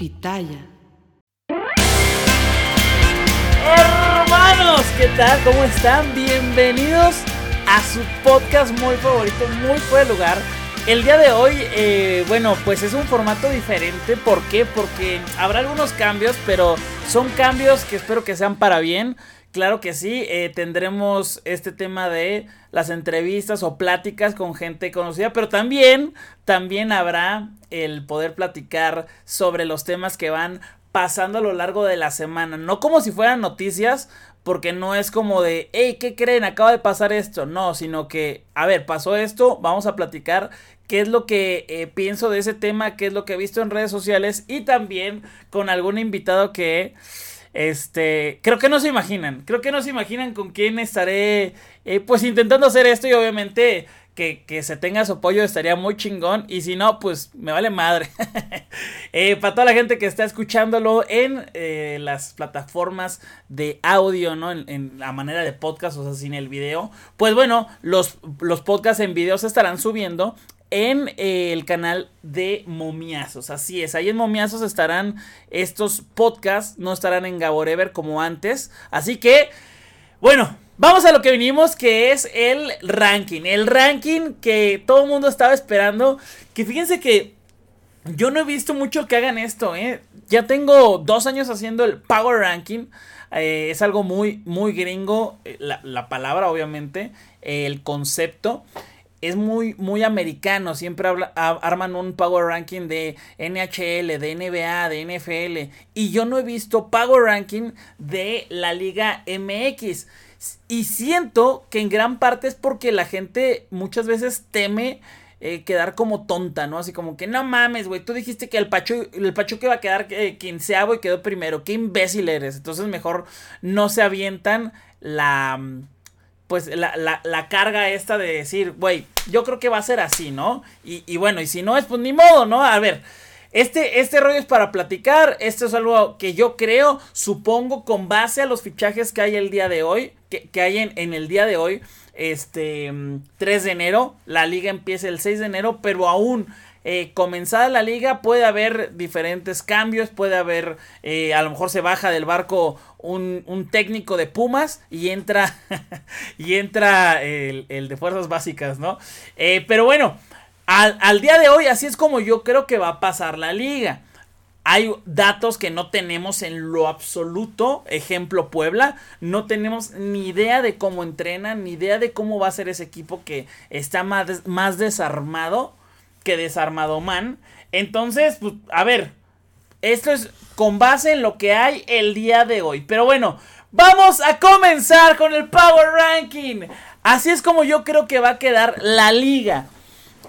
Pitaya. Hermanos, ¿qué tal? ¿Cómo están? Bienvenidos a su podcast muy favorito, muy fuera de lugar. El día de hoy, eh, bueno, pues es un formato diferente. ¿Por qué? Porque habrá algunos cambios, pero son cambios que espero que sean para bien. Claro que sí, eh, tendremos este tema de las entrevistas o pláticas con gente conocida, pero también, también habrá el poder platicar sobre los temas que van pasando a lo largo de la semana. No como si fueran noticias, porque no es como de, hey, ¿qué creen? Acaba de pasar esto. No, sino que, a ver, pasó esto, vamos a platicar qué es lo que eh, pienso de ese tema, qué es lo que he visto en redes sociales y también con algún invitado que este, creo que no se imaginan, creo que no se imaginan con quién estaré, eh, pues intentando hacer esto y obviamente que, que, se tenga su apoyo estaría muy chingón y si no, pues me vale madre. eh, para toda la gente que está escuchándolo en eh, las plataformas de audio, ¿no? En, en, la manera de podcast, o sea, sin el video, pues bueno, los, los podcasts en video se estarán subiendo en eh, el canal de Momiazos. Así es, ahí en Momiazos estarán estos podcasts, no estarán en Gaborever como antes. Así que, bueno, vamos a lo que vinimos, que es el ranking. El ranking que todo el mundo estaba esperando. Que fíjense que yo no he visto mucho que hagan esto, ¿eh? Ya tengo dos años haciendo el Power Ranking. Eh, es algo muy, muy gringo. eh, La, la palabra, obviamente. el concepto es muy, muy americano. Siempre habla, arman un power ranking de NHL, de NBA, de NFL. Y yo no he visto power ranking de la Liga MX. Y siento que en gran parte es porque la gente muchas veces teme eh, quedar como tonta, ¿no? Así como que no mames, güey, tú dijiste que el Pacho, el Pachuca iba a quedar eh, quinceavo y quedó primero. Qué imbécil eres. Entonces mejor no se avientan la pues la, la, la, carga esta de decir, güey, yo creo que va a ser así, ¿no? Y, y, bueno, y si no es, pues ni modo, ¿no? A ver, este, este rollo es para platicar, esto es algo que yo creo, supongo, con base a los fichajes que hay el día de hoy, que, que hay en, en, el día de hoy, este, 3 de enero, la liga empieza el 6 de enero, pero aún... Eh, comenzada la liga puede haber diferentes cambios, puede haber, eh, a lo mejor se baja del barco un, un técnico de Pumas y entra, y entra el, el, de fuerzas básicas, ¿no? Eh, pero bueno, al, al día de hoy así es como yo creo que va a pasar la liga. Hay datos que no tenemos en lo absoluto. Ejemplo, Puebla. No tenemos ni idea de cómo entrenan, ni idea de cómo va a ser ese equipo que está más, más desarmado que desarmado man. Entonces, pues, a ver, esto es con base en lo que hay el día de hoy. Pero bueno, vamos a comenzar con el Power Ranking. Así es como yo creo que va a quedar la liga.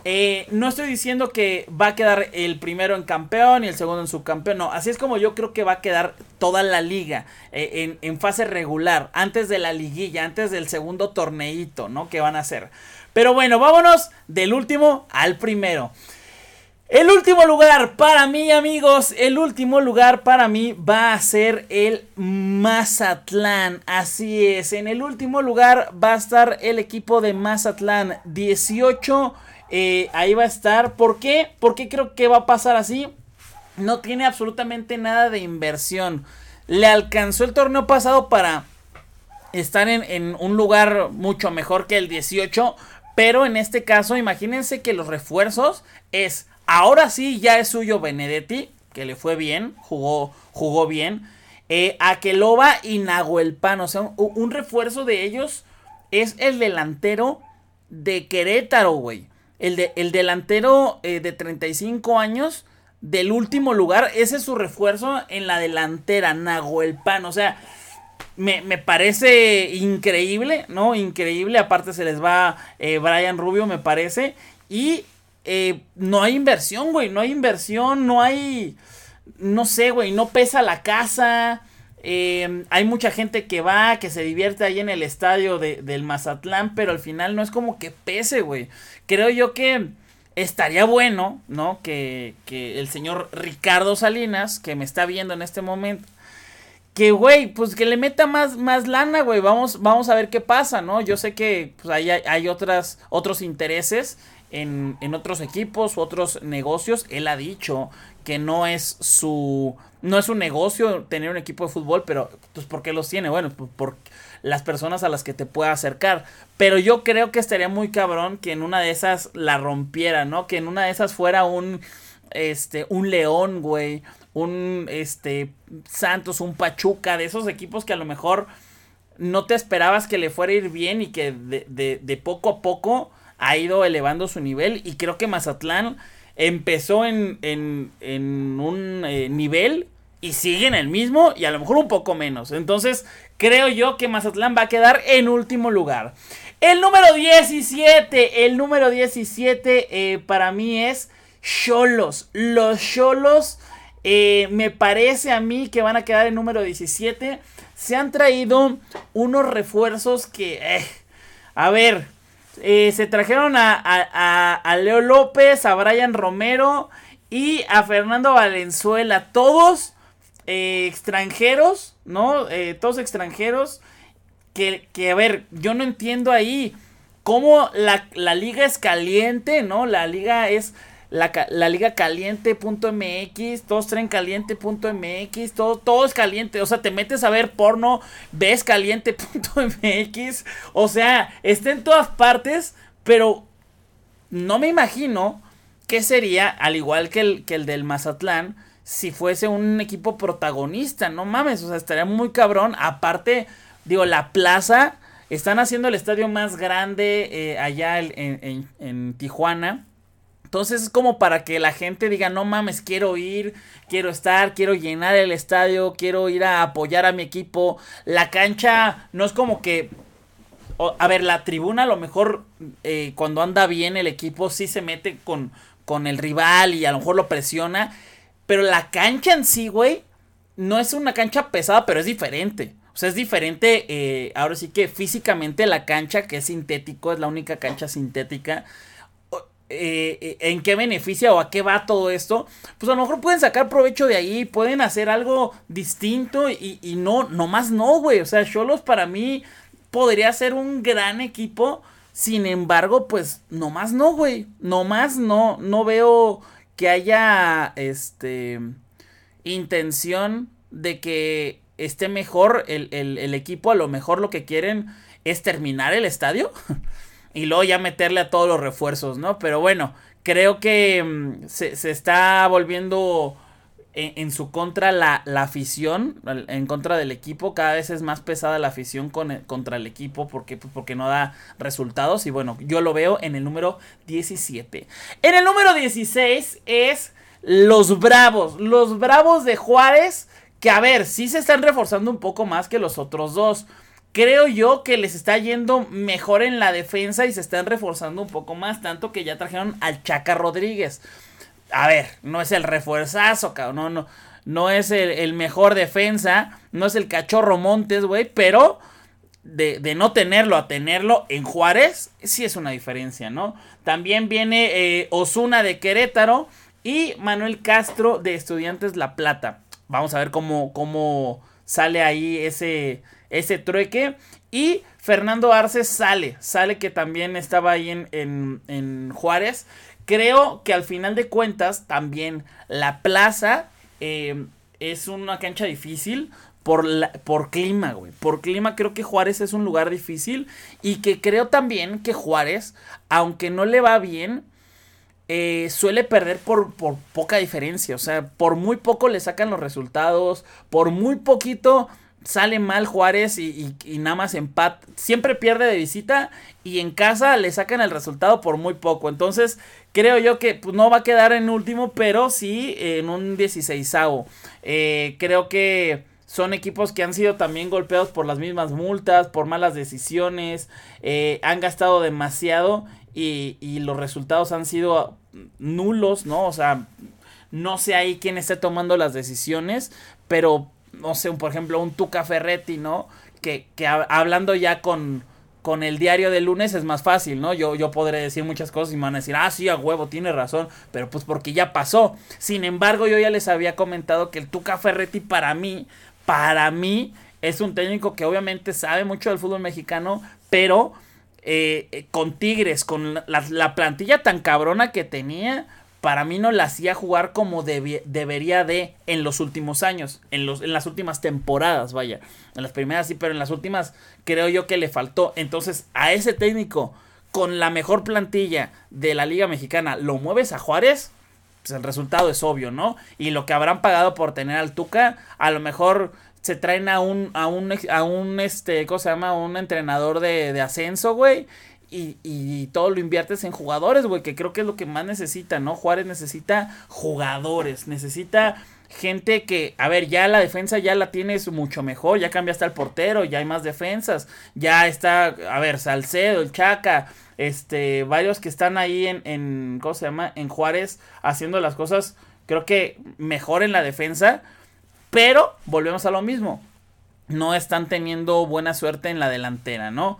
Eh, no estoy diciendo que va a quedar el primero en campeón y el segundo en subcampeón. No, así es como yo creo que va a quedar toda la liga eh, en, en, fase regular, antes de la liguilla, antes del segundo torneito, ¿no? Que van a hacer. Pero bueno, vámonos del último al primero. El último lugar para mí, amigos, el último lugar para mí va a ser el Mazatlán. Así es, en el último lugar va a estar el equipo de Mazatlán 18. Eh, ahí va a estar. ¿Por qué? Porque creo que va a pasar así. No tiene absolutamente nada de inversión. Le alcanzó el torneo pasado para estar en, en un lugar mucho mejor que el 18 Pero en este caso, imagínense que los refuerzos es, ahora sí ya es suyo Benedetti, que le fue bien, jugó, jugó bien. Eh, Akeloba y Nahuelpan, o sea, un, refuerzo de ellos es el delantero de Querétaro, güey. El, de, el delantero eh, de 35 años del último lugar, ese es su refuerzo en la delantera, Nahuelpan, o sea, me, parece increíble, ¿no? Increíble, aparte se les va eh, Brian Rubio, me parece, y eh, no hay inversión, güey, no hay inversión, no hay, no sé, güey, no pesa la casa. Eh, hay mucha gente que va, que se divierte ahí en el estadio del Mazatlán, pero al final no es como que pese, güey. Creo yo que estaría bueno, ¿no? Que, que el señor Ricardo Salinas, que me está viendo en este momento, que, güey, pues que le meta más, más lana, güey. Vamos, vamos a ver qué pasa, ¿no? Yo sé que pues, hay, hay otras, otros intereses en, en otros equipos otros negocios. Él ha dicho que no es su no es un negocio tener un equipo de fútbol, pero pues ¿por qué los tiene? Bueno, pues, por las personas a las que te pueda acercar. Pero yo creo que estaría muy cabrón que en una de esas la rompiera, ¿no? Que en una de esas fuera un este un León, güey, un este Santos, un Pachuca, de esos equipos que a lo mejor no te esperabas que le fuera a ir bien y que de, de, poco a poco ha ido elevando su nivel y creo que Mazatlán empezó en, en, en un eh, nivel y sigue en el mismo y a lo mejor un poco menos. Entonces creo yo que Mazatlán va a quedar en último lugar. El número 17, el número 17 eh, para mí es Cholos. Los Cholos eh, me parece a mí que van a quedar en número 17. Se han traído unos refuerzos que... a ver, eh, se trajeron a, Leo López, a Brian Romero y a Fernando Valenzuela. Todos eh, extranjeros, ¿no? Eh, todos extranjeros. Que, que, a ver, yo no entiendo ahí cómo la, la liga es caliente, ¿no? La liga es la, la liga caliente.mx, todos traen caliente.mx, todo, todo es caliente, o sea, te metes a ver porno, ves caliente.mx, o sea, está en todas partes, pero no me imagino qué sería, al igual que el, que el del Mazatlán, si fuese un equipo protagonista, no mames, o sea, estaría muy cabrón, aparte, digo, la plaza, están haciendo el estadio más grande eh, allá en, en Tijuana, entonces es como para que la gente diga, no mames, quiero ir, quiero estar, quiero llenar el estadio, quiero ir a apoyar a mi equipo. La cancha no es como que... a ver, la tribuna a lo mejor eh, cuando anda bien el equipo sí se mete con, con el rival y a lo mejor lo presiona. Pero la cancha en sí, güey, no es una cancha pesada, pero es diferente. O sea, es diferente, eh, ahora sí que físicamente la cancha, que es sintético, es la única cancha sintética eh, eh, en qué beneficia o a qué va todo esto, pues a lo mejor pueden sacar provecho de ahí, pueden hacer algo distinto y, y no, nomás no, güey. O sea, Cholos para mí podría ser un gran equipo. Sin embargo, pues nomás no, güey. Nomás no. No veo que haya este intención de que esté mejor el, el equipo. A lo mejor lo que quieren es terminar el estadio. y luego ya meterle a todos los refuerzos, ¿no? Pero bueno, creo que mm, se, está volviendo en, su contra la, afición, en contra del equipo. Cada vez es más pesada la afición con contra el equipo porque, pues, porque no da resultados. Y bueno, yo lo veo en el número 17. En el número 16 es los Bravos. Los Bravos de Juárez. Que a ver, sí se están reforzando un poco más que los otros dos creo yo que les está yendo mejor en la defensa y se están reforzando un poco más, tanto que ya trajeron al Chaca Rodríguez. A ver, no es el refuerzazo, cabrón, no, no, no es el, mejor defensa, no es el cachorro Montes, güey, pero de, de, no tenerlo a tenerlo en Juárez, sí es una diferencia, ¿no? También viene eh, Osuna de Querétaro y Manuel Castro de Estudiantes La Plata. Vamos a ver cómo, cómo sale ahí ese ese trueque. Y Fernando Arce sale, sale que también estaba ahí en, en, Juárez. Creo que al final de cuentas también la plaza eh, es una cancha difícil por, la, por clima, güey. Por clima creo que Juárez es un lugar difícil y que creo también que Juárez, aunque no le va bien, eh, suele perder por, por, poca diferencia. O sea, por muy poco le sacan los resultados, por muy poquito sale mal Juárez y, nada más empate. Siempre pierde de visita y en casa le sacan el resultado por muy poco. Entonces, creo yo que pues, no va a quedar en último, pero sí en un 16 eh, creo que son equipos que han sido también golpeados por las mismas multas, por malas decisiones, eh, han gastado demasiado y, y, los resultados han sido nulos, ¿no? O sea, no sé ahí quién esté tomando las decisiones, pero no sé, por ejemplo, un Tuca Ferretti, ¿no? Que, que hablando ya con, con el diario de lunes es más fácil, ¿no? Yo, yo podré decir muchas cosas y me van a decir, ah, sí, a huevo, tiene razón, pero pues porque ya pasó. Sin embargo, yo ya les había comentado que el Tuca Ferretti para mí, para mí, es un técnico que obviamente sabe mucho del fútbol mexicano, pero eh, eh, con Tigres, con la plantilla tan cabrona que tenía, para mí no la hacía jugar como debería de en los últimos años, en, los, en las últimas temporadas, vaya. En las primeras sí, pero en las últimas creo yo que le faltó. Entonces, a ese técnico con la mejor plantilla de la Liga Mexicana, ¿lo mueves a Juárez? Pues el resultado es obvio, ¿no? Y lo que habrán pagado por tener al Tuca, a lo mejor se traen a un, a un, a un, este, ¿cómo se llama? Un entrenador de, de ascenso, güey y, y, todo lo inviertes en jugadores, güey, que creo que es lo que más necesita, ¿no? Juárez necesita jugadores, necesita gente que, a ver, ya la defensa ya la tienes mucho mejor, ya cambiaste al portero, ya hay más defensas, ya está, a ver, Salcedo, el Chaca, este, varios que están ahí en, en ¿cómo se llama? En Juárez haciendo las cosas, creo que mejor en la defensa, pero volvemos a lo mismo, no están teniendo buena suerte en la delantera, ¿no?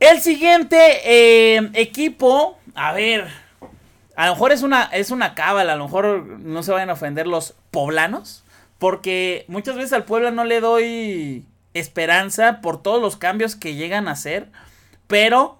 El siguiente eh, equipo, a ver, a lo mejor es una, es una cábala, a lo mejor no se vayan a ofender los poblanos, porque muchas veces al pueblo no le doy esperanza por todos los cambios que llegan a hacer, pero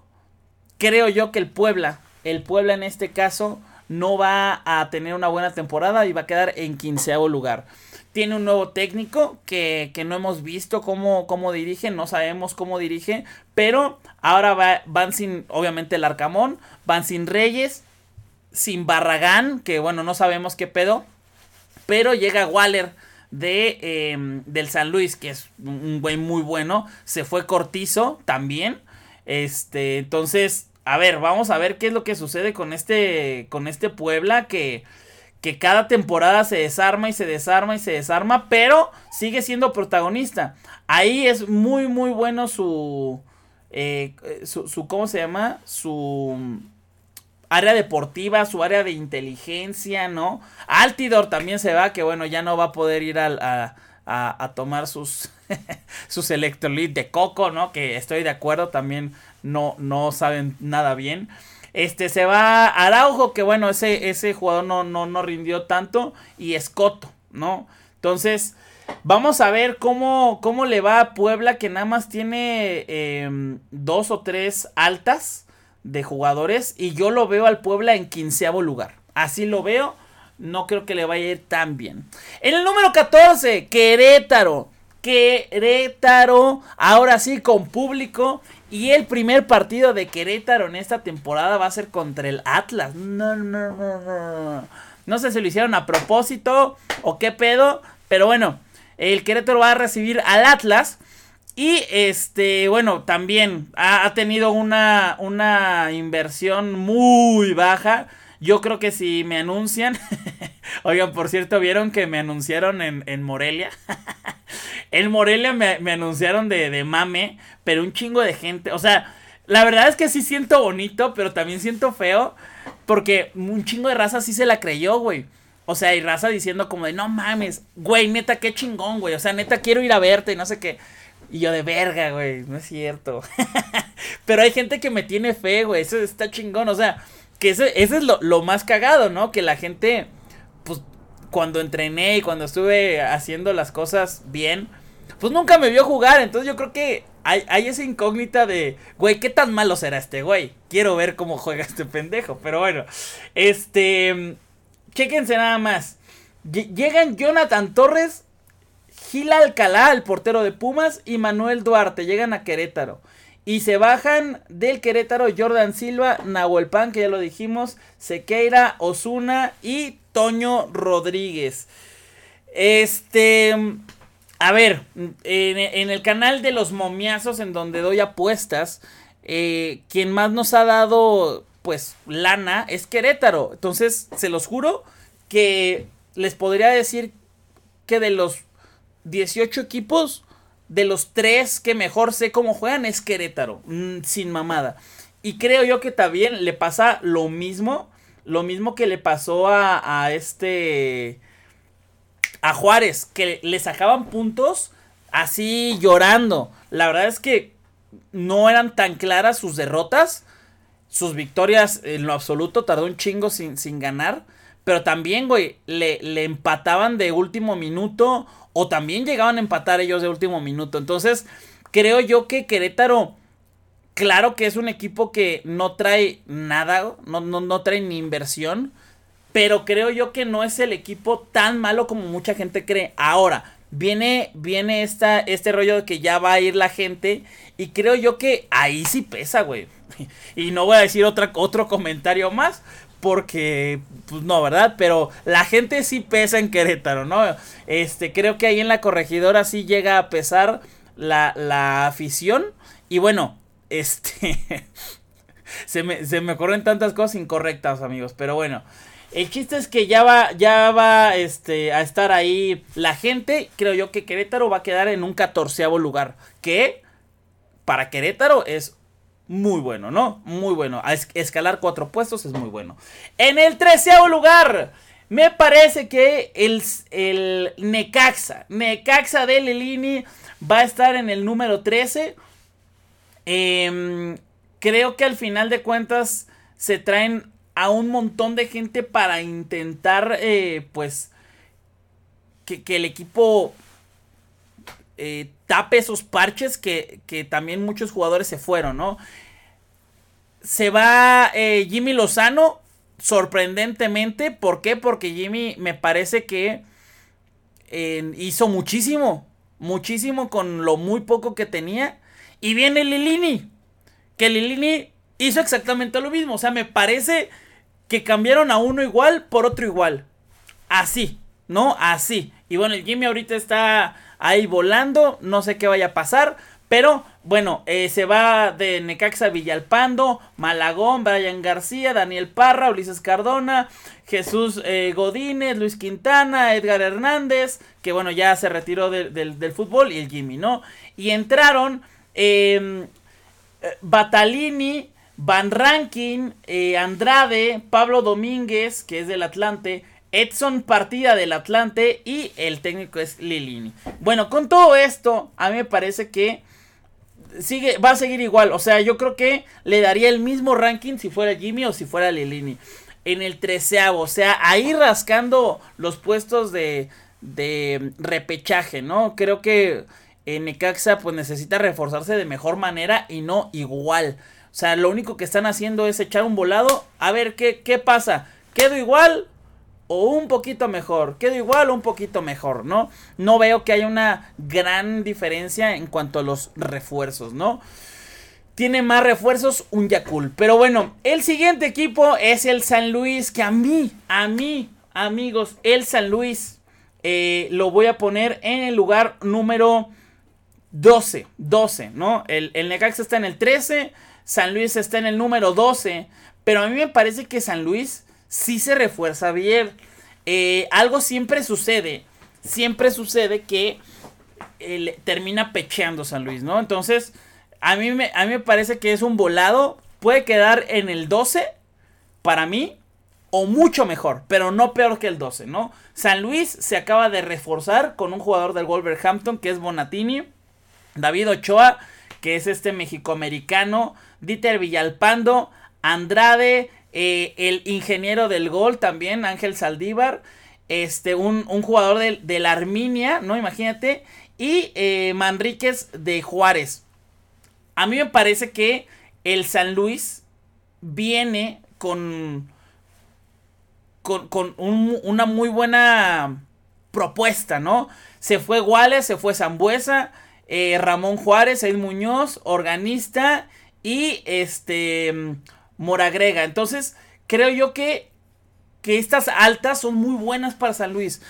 creo yo que el Puebla, el Puebla en este caso, no va a tener una buena temporada y va a quedar en quinceavo lugar. Tiene un nuevo técnico que, no hemos visto cómo, cómo, dirige, no sabemos cómo dirige, pero ahora van sin, obviamente, el Arcamón, van sin Reyes, sin Barragán, que bueno, no sabemos qué pedo, pero llega Waller de, em, del San Luis, que es un güey muy bueno, se fue Cortizo también, este, entonces, a ver, vamos a ver qué es lo que sucede con este, con este Puebla que que cada temporada se desarma y se desarma y se desarma, pero sigue siendo protagonista. Ahí es muy, muy bueno su, eh, su, ¿cómo se llama? Su área deportiva, su área de inteligencia, ¿no? Altidor también se va, que bueno, ya no va a poder ir a, a, tomar sus, sus electrolit de coco, ¿no? Que estoy de acuerdo, también no, no saben nada bien. Este se va Araujo, que bueno, ese, ese jugador no, no, no rindió tanto. Y Escoto, ¿no? Entonces, vamos a ver cómo, cómo le va a Puebla, que nada más tiene em, dos o tres altas de jugadores. Y yo lo veo al Puebla en quinceavo lugar. Así lo veo. No creo que le vaya a ir tan bien. En el número 14, Querétaro. Querétaro, ahora sí con público. Y el primer partido de Querétaro en esta temporada va a ser contra el Atlas. No, no, no, sé si lo hicieron a propósito o qué pedo. Pero bueno, el Querétaro va a recibir al Atlas. Y este, bueno, también ha, tenido una inversión muy baja. Yo creo que si me anuncian. Oigan, por cierto, vieron que me anunciaron en, en Morelia. En Morelia me, anunciaron de, de mame, pero un chingo de gente. O sea, la verdad es que sí siento bonito, pero también siento feo. Porque un chingo de raza sí se la creyó, güey. O sea, y raza diciendo como de, no mames, güey, neta, qué chingón, güey. O sea, neta, quiero ir a verte y no sé qué. Y yo de verga, güey, no es cierto. Pero hay gente que me tiene fe, güey, eso está chingón. O sea, que ese, ese es lo, lo, más cagado, ¿no? Que la gente, pues, cuando entrené y cuando estuve haciendo las cosas bien, pues nunca me vio jugar. Entonces yo creo que hay, hay esa incógnita de, güey, ¿qué tan malo será este güey? Quiero ver cómo juega este pendejo. Pero bueno, este Chéquense nada más. Llegan Jonathan Torres, Gil Alcalá, el portero de Pumas, y Manuel Duarte. Llegan a Querétaro. Y se bajan del Querétaro Jordan Silva, Nahuel Pan, que ya lo dijimos, Sequeira, Osuna y Toño Rodríguez. Este. A ver, en, el canal de los momiazos, en donde doy apuestas, eh, quien más nos ha dado pues lana es Querétaro. Entonces, se los juro que les podría decir que de los 18 equipos, de los 3 que mejor sé cómo juegan es Querétaro, mm, sin mamada. Y creo yo que también le pasa lo mismo, lo mismo que le pasó a, a este... A Juárez, que le sacaban puntos así llorando. La verdad es que no eran tan claras sus derrotas sus victorias en lo absoluto tardó un chingo sin, sin ganar. Pero también, güey, le, le, empataban de último minuto. O también llegaban a empatar ellos de último minuto. Entonces, creo yo que Querétaro. Claro que es un equipo que no trae nada. No, no, no trae ni inversión. Pero creo yo que no es el equipo tan malo como mucha gente cree. Ahora, viene, viene esta, este rollo de que ya va a ir la gente. Y creo yo que ahí sí pesa, güey. y no voy a decir otra, otro comentario más. Porque, pues no, ¿verdad? Pero la gente sí pesa en Querétaro, ¿no? Este, creo que ahí en la corregidora sí llega a pesar la, la afición. Y bueno, este. se, me, se me ocurren tantas cosas incorrectas, amigos. Pero bueno. El chiste es que ya va, ya va este, a estar ahí la gente. Creo yo que Querétaro va a quedar en un catorceavo lugar. Que para Querétaro es muy bueno, ¿no? Muy bueno. A escalar cuatro puestos es muy bueno. En el treceavo lugar, me parece que el, el Necaxa, Necaxa de Lelini va a estar en el número 13. Em, creo que al final de cuentas se traen a un montón de gente para intentar, eh, pues, que, el equipo eh, tape esos parches que, que, también muchos jugadores se fueron, ¿no? Se va eh, Jimmy Lozano, sorprendentemente. ¿Por qué? Porque Jimmy me parece que hizo muchísimo, muchísimo con lo muy poco que tenía. Y viene Lilini, que Lilini hizo exactamente lo mismo. O sea, me parece que cambiaron a uno igual por otro igual. Así, ¿no? Así. Y bueno, el Jimmy ahorita está ahí volando. No sé qué vaya a pasar. Pero bueno, eh, se va de Necaxa Villalpando, Malagón, Brian García, Daniel Parra, Ulises Cardona, Jesús eh, Godínez, Luis Quintana, Edgar Hernández, que bueno, ya se retiró del fútbol, y el Jimmy, ¿no? Y entraron em, eh, Batalini, Van Rankin, eh, Andrade, Pablo Domínguez, que es del Atlante, Edson Partida del Atlante y el técnico es Lilini. Bueno, con todo esto, a mí me parece que sigue, va a seguir igual. O sea, yo creo que le daría el mismo ranking si fuera Jimmy o si fuera Lilini. En el treceavo, o sea, ahí rascando los puestos de, de repechaje, ¿no? Creo que en Necaxa pues necesita reforzarse de mejor manera y no igual. O sea, lo único que están haciendo es echar un volado. A ver qué, qué pasa. ¿Quedo igual? O un poquito mejor. ¿Quedo igual o un poquito mejor? ¿No? No veo que haya una gran diferencia en cuanto a los refuerzos, ¿no? Tiene más refuerzos un Yakul. Pero bueno, el siguiente equipo es el San Luis. Que a mí, a mí, amigos, el San Luis eh, lo voy a poner en el lugar número 12. 12, ¿no? El, el está en el 13. San Luis está en el número 12. Pero a mí me parece que San Luis sí se refuerza bien. Eh, algo siempre sucede. Siempre sucede que termina pecheando San Luis, ¿no? Entonces, a mí, me, a mí me parece que es un volado. Puede quedar en el 12 para mí. o mucho mejor, pero no peor que el 12, ¿no? San Luis se acaba de reforzar con un jugador del Wolverhampton que es Bonatini, David Ochoa, que es este mexicoamericano, Dieter Villalpando, Andrade, eh, el ingeniero del gol también, Ángel Saldívar, este, un, jugador de, la Arminia, ¿no? Imagínate, y eh, Manríquez de Juárez. A mí me parece que el San Luis viene con con, una muy buena propuesta, ¿no? Se fue Guales, se fue Zambuesa, eh, Ramón Juárez, Ed Muñoz, organista y este Moragrega. Entonces, creo yo que, que estas altas son muy buenas para San Luis.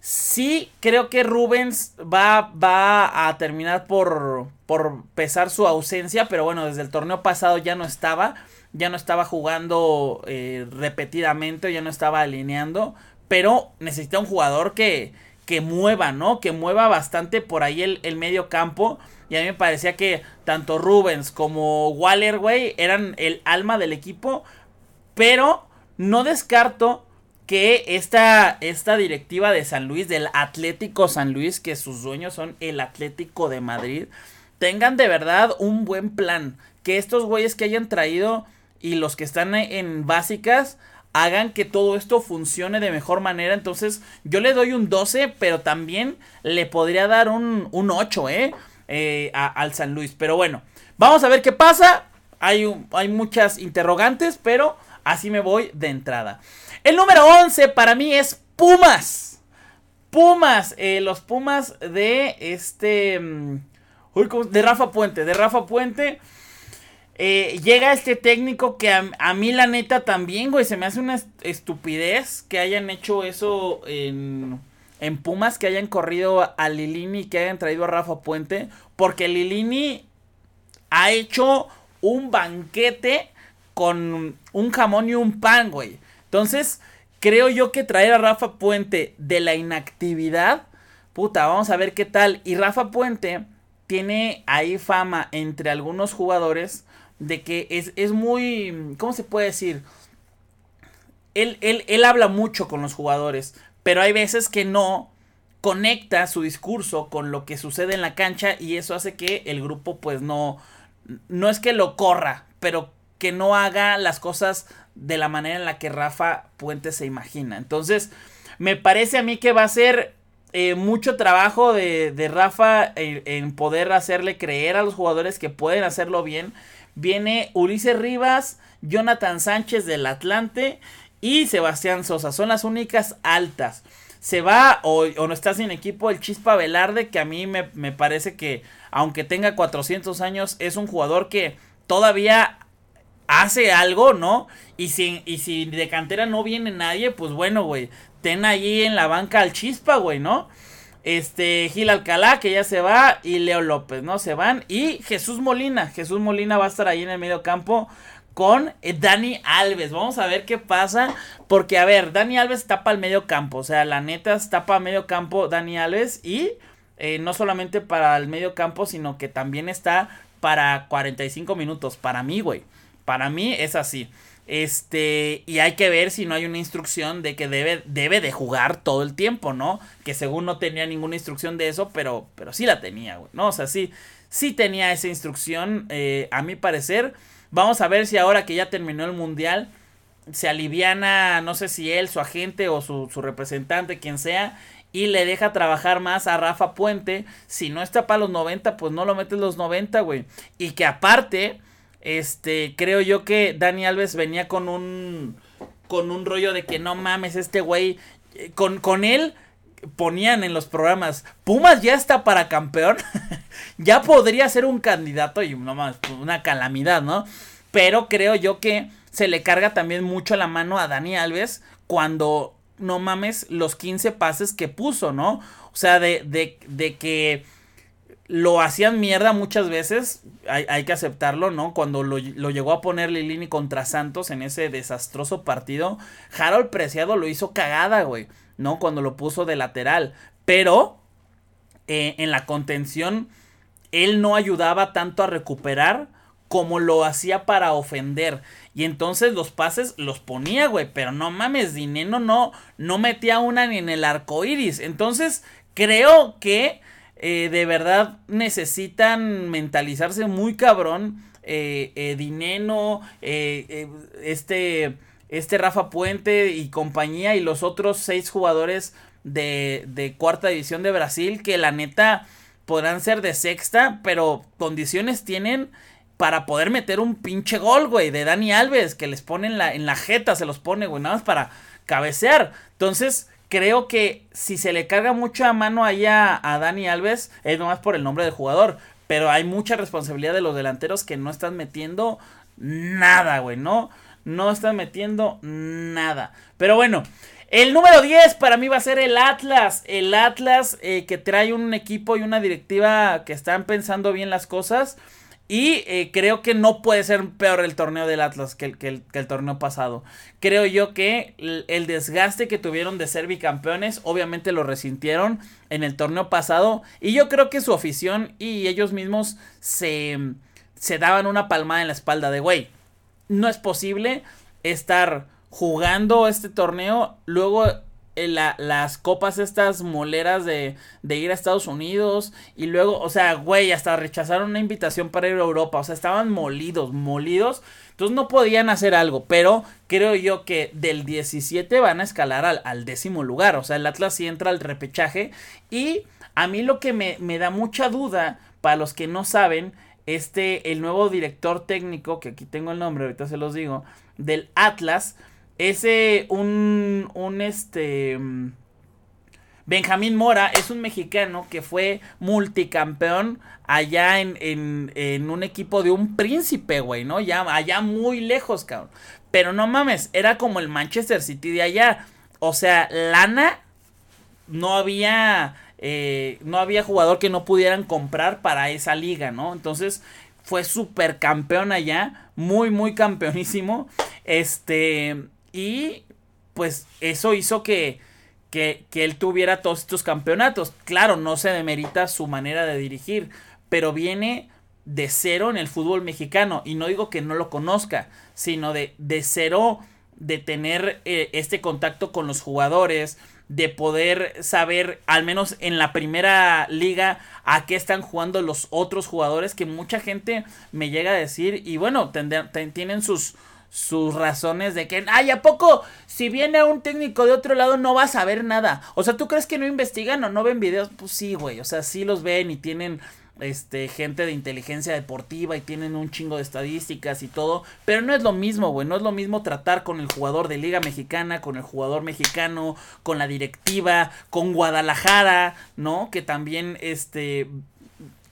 Sí, creo que Rubens va, va a terminar por, por pesar su ausencia, pero bueno, desde el torneo pasado ya no estaba ya no estaba jugando eh, repetidamente, ya no estaba alineando, pero necesita un jugador que, que mueva, ¿no? Que mueva bastante por ahí el, medio campo. Y a mí me parecía que tanto Rubens como Waller, güey, eran el alma del equipo. Pero no descarto que esta, esta directiva de San Luis, del Atlético San Luis, que sus dueños son el Atlético de Madrid, tengan de verdad un buen plan. Que estos güeyes que hayan traído y los que están en básicas hagan que todo esto funcione de mejor manera. Entonces, yo le doy un 12, pero también le podría dar un, 8, ¿eh? ¿eh? al San Luis. Pero bueno, vamos a ver qué pasa. Hay, hay muchas interrogantes, pero así me voy de entrada. El número 11 para mí es Pumas. Pumas, eh, los Pumas de este... Mm, de Rafa Puente, de Rafa Puente. Eh, llega este técnico que a, mí la neta también, güey, se me hace una estupidez que hayan hecho eso en, en Pumas, que hayan corrido a Lilini y que hayan traído a Rafa Puente, porque Lilini ha hecho un banquete con un jamón y un pan, güey. Entonces, creo yo que traer a Rafa Puente de la inactividad, puta, vamos a ver qué tal. Y Rafa Puente tiene ahí fama entre algunos jugadores de que es, es muy, ¿cómo se puede decir? Él, él, él habla mucho con los jugadores, pero hay veces que no conecta su discurso con lo que sucede en la cancha y eso hace que el grupo pues no, no es que lo corra, pero que no haga las cosas de la manera en la que Rafa Puente se imagina. Entonces, me parece a mí que va a ser eh, mucho trabajo de, de Rafa en, poder hacerle creer a los jugadores que pueden hacerlo bien viene Ulises Rivas, Jonathan Sánchez del Atlante y Sebastián Sosa. Son las únicas altas. Se va o, no está sin equipo el Chispa Velarde, que a mí me, parece que, aunque tenga 400 años, es un jugador que todavía hace algo, ¿no? Y si, y si de cantera no viene nadie, pues bueno, güey, ten ahí en la banca al Chispa, güey, ¿no? Este, Gil Alcalá, que ya se va, y Leo López, ¿no? Se van. Y Jesús Molina. Jesús Molina va a estar ahí en el medio campo con eh, Dani Alves. Vamos a ver qué pasa. Porque, a ver, Dani Alves tapa el medio campo. O sea, la neta tapa medio campo Dani Alves. Y eh, no solamente para el medio campo, sino que también está para 45 minutos. Para mí, güey. Para mí es así. Este, y hay que ver si no hay una instrucción de que debe, debe de jugar todo el tiempo, ¿no? Que según no tenía ninguna instrucción de eso, pero, pero sí la tenía, güey, ¿no? O sea, sí, sí tenía esa instrucción, eh, a mi parecer. Vamos a ver si ahora que ya terminó el mundial, se aliviana, no sé si él, su agente o su, su representante, quien sea, y le deja trabajar más a Rafa Puente. Si no está para los 90, pues no lo metes los 90, güey. Y que aparte este, creo yo que Dani Alves venía con un con un rollo de que no mames, este güey eh, con, con él ponían en los programas, Pumas ya está para campeón, ya podría ser un candidato y no mames, pues, una calamidad, ¿no? Pero creo yo que se le carga también mucho la mano a Dani Alves cuando no mames los 15 pases que puso, ¿no? O sea, de, de, de que lo hacían mierda muchas veces, hay, que aceptarlo, ¿no? Cuando lo, llegó a poner Lilini contra Santos en ese desastroso partido, Harold Preciado lo hizo cagada, güey, ¿no? Cuando lo puso de lateral, pero eh, en la contención él no ayudaba tanto a recuperar como lo hacía para ofender. Y entonces los pases los ponía, güey. Pero no mames, Dineno no, no metía una ni en el arco iris. Entonces, creo que eh, de verdad necesitan mentalizarse muy cabrón. Eh, eh Dineno, eh, este, este Rafa Puente y compañía y los otros seis jugadores de, de cuarta división de Brasil que la neta podrán ser de sexta, pero condiciones tienen para poder meter un pinche gol, güey, de Dani Alves, que les pone en la, en la jeta, se los pone, güey, nada más para cabecear. Entonces, creo que si se le carga mucha mano ahí a, Dani Alves, es nomás por el nombre del jugador. Pero hay mucha responsabilidad de los delanteros que no están metiendo nada, güey, ¿no? No están metiendo nada. Pero bueno, el número 10 para mí va a ser el Atlas. El Atlas eh, que trae un equipo y una directiva que están pensando bien las cosas. Y eh, creo que no puede ser peor el torneo del Atlas que el, el, torneo pasado. Creo yo que el, desgaste que tuvieron de ser bicampeones, obviamente lo resintieron en el torneo pasado. Y yo creo que su afición y ellos mismos se, se daban una palmada en la espalda de, güey, no es posible estar jugando este torneo, luego eh, las copas estas moleras de, de, ir a Estados Unidos y luego, o sea, güey, hasta rechazaron una invitación para ir a Europa, o sea, estaban molidos, molidos, entonces no podían hacer algo, pero creo yo que del 17 van a escalar al, al décimo lugar, o sea, el Atlas sí entra al repechaje. Y a mí lo que me, me da mucha duda, para los que no saben, este, el nuevo director técnico, que aquí tengo el nombre, ahorita se los digo, del Atlas, ese, un, un este... Benjamín Mora es un mexicano que fue multicampeón allá en, en, en un equipo de un príncipe, güey, ¿no? Ya, allá muy lejos, cabrón. Pero no mames, era como el Manchester City de allá. O sea, lana, no había, eh, no había jugador que no pudieran comprar para esa liga, ¿no? Entonces, fue super campeón allá, muy, muy campeonísimo. Este, y pues eso hizo que, que, que, él tuviera todos estos campeonatos. Claro, no se demerita su manera de dirigir, pero viene de cero en el fútbol mexicano. Y no digo que no lo conozca, sino de, de cero de tener eh, este contacto con los jugadores, de poder saber, al menos en la primera liga, a qué están jugando los otros jugadores, que mucha gente me llega a decir, y bueno, tienen sus, sus razones de que, ay, ¿a poco si viene un técnico de otro lado no va a saber nada? O sea, ¿tú crees que no investigan o no ven videos? Pues sí, güey, o sea, sí los ven y tienen este gente de inteligencia deportiva y tienen un chingo de estadísticas y todo, pero no es lo mismo, güey, no es lo mismo tratar con el jugador de Liga Mexicana, con el jugador mexicano, con la directiva, con Guadalajara, ¿no? Que también este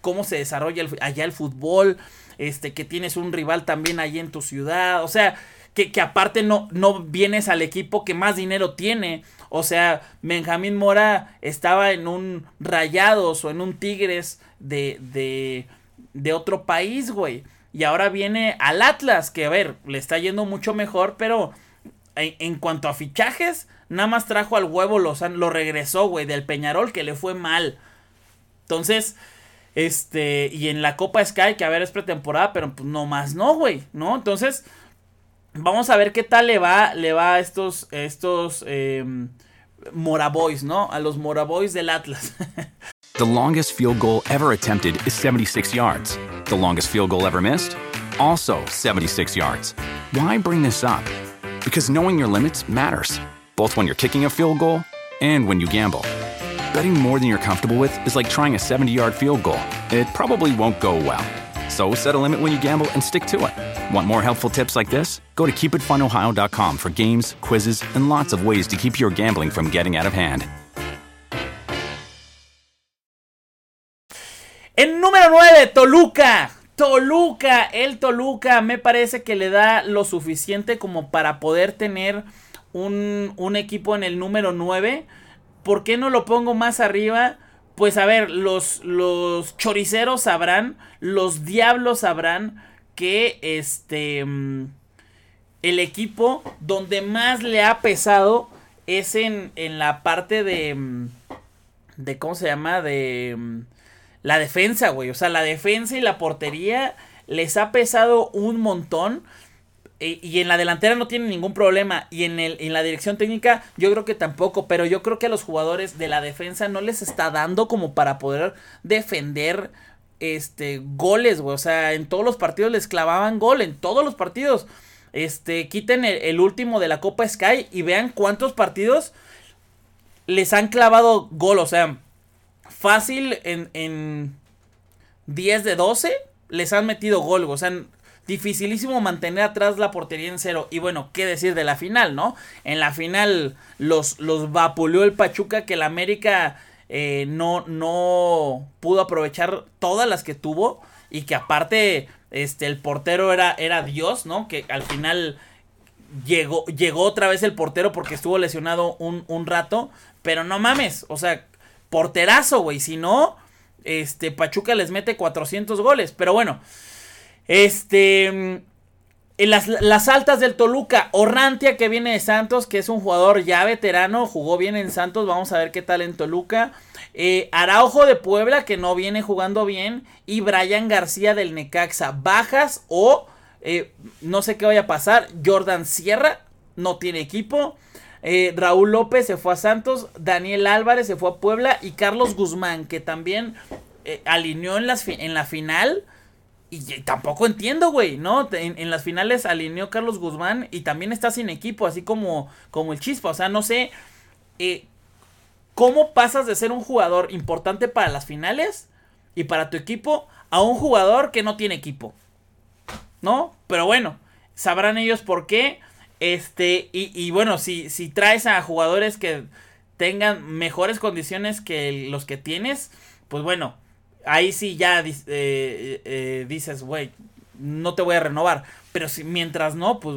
cómo se desarrolla allá el fútbol este, que tienes un rival también ahí en tu ciudad, o sea, que, que, aparte no, no vienes al equipo que más dinero tiene. O sea, Benjamín Mora estaba en un Rayados o en un Tigres de, de, de otro país, güey. Y ahora viene al Atlas, que a ver, le está yendo mucho mejor, pero en, cuanto a fichajes, nada más trajo al huevo, lo regresó, güey, del Peñarol, que le fue mal. Entonces, este, y en la Copa Sky, que a ver es pretemporada, pero pues no más no, güey, ¿no? Entonces, vamos a ver qué tal le va, le va a estos, estos eh, Moraboys, ¿no? A los Moraboys del Atlas. The longest field goal ever attempted is 76 yards. The longest field goal ever missed? Also 76 yards. Why bring this up? Because knowing your limits matters, both when you're kicking a field goal and when you gamble. Betting more than you're comfortable with is like trying a 70 yard field goal. It probably won't go well. So set a limit when you gamble and stick to it. Want more helpful tips like this? Go to keepitfunohio.com for games, quizzes, and lots of ways to keep your gambling from getting out of hand. En número 9, Toluca. Toluca, el Toluca me parece que le da lo suficiente como para poder tener un, un equipo en el número 9 ¿Por qué no lo pongo más arriba? Pues a ver, los, los choriceros sabrán, los diablos sabrán que este mm, el equipo donde más le ha pesado es en, en la parte de mm, de cómo se llama de mm, la defensa, güey, o sea, la defensa y la portería les ha pesado un montón y en la delantera no tiene ningún problema. Y en, el, en la dirección técnica yo creo que tampoco. Pero yo creo que a los jugadores de la defensa no les está dando como para poder defender este, goles, güey. O sea, en todos los partidos les clavaban gol. En todos los partidos. Este, quiten el, último de la Copa Sky y vean cuántos partidos les han clavado gol. O sea, fácil en, en 10 de 12 les han metido gol. O sea, dificilísimo mantener atrás la portería en cero. Y bueno, qué decir de la final, ¿no? En la final los, los vapuleó el Pachuca que el América eh, no, no pudo aprovechar todas las que tuvo. Y que aparte, este, el portero era, era Dios, ¿no? Que al final llegó, llegó otra vez el portero porque estuvo lesionado un, un rato. Pero no mames, o sea, porterazo, güey. Si no, este, Pachuca les mete 400 goles. Pero bueno, este. En las, las, altas del Toluca, Orrantia que viene de Santos, que es un jugador ya veterano, jugó bien en Santos, vamos a ver qué tal en Toluca. Eh, Araujo de Puebla, que no viene jugando bien. Y Brian García del Necaxa, bajas o eh, no sé qué vaya a pasar. Jordan Sierra no tiene equipo. Eh, Raúl López se fue a Santos, Daniel Álvarez se fue a Puebla y Carlos Guzmán, que también alineó en, las en la final y, tampoco entiendo, güey, ¿no? En, las finales alineó Carlos Guzmán y también está sin equipo, así como, como el Chispa. O sea, no sé eh, cómo pasas de ser un jugador importante para las finales y para tu equipo a un jugador que no tiene equipo. ¿No? Pero bueno, sabrán ellos por qué. Este, y, y bueno, si, si traes a jugadores que tengan mejores condiciones que los que tienes, pues bueno, ahí sí ya eh, eh, dices, güey, no te voy a renovar. Pero si mientras no, pues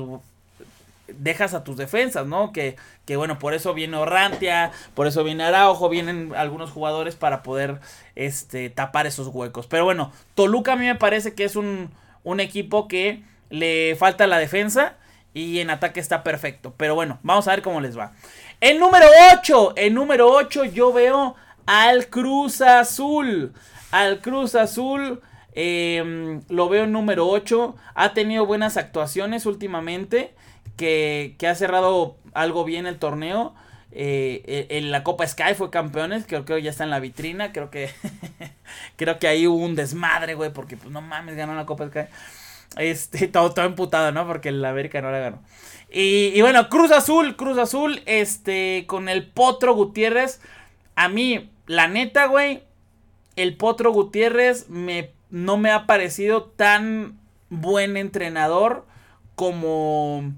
dejas a tus defensas, ¿no? Que, que bueno, por eso viene Orrantia, por eso viene Araujo, vienen algunos jugadores para poder este, tapar esos huecos. Pero bueno, Toluca a mí me parece que es un, un equipo que le falta la defensa y en ataque está perfecto. Pero bueno, vamos a ver cómo les va. El número 8, el número 8 yo veo al Cruz Azul al Cruz Azul. Em, lo veo en número 8. Ha tenido buenas actuaciones últimamente. Que, ha cerrado algo bien el torneo. Eh, en la Copa Sky fue campeones. Creo que ya está en la vitrina. Creo que. creo que ahí hubo un desmadre, güey. Porque pues no mames, ganó la Copa Sky. Este, todo, todo emputado, ¿no? Porque el América no la ganó. Y, y bueno, Cruz Azul, Cruz Azul, este, con el Potro Gutiérrez. A mí, la neta, güey, el Potro Gutiérrez me, no me ha parecido tan buen entrenador como,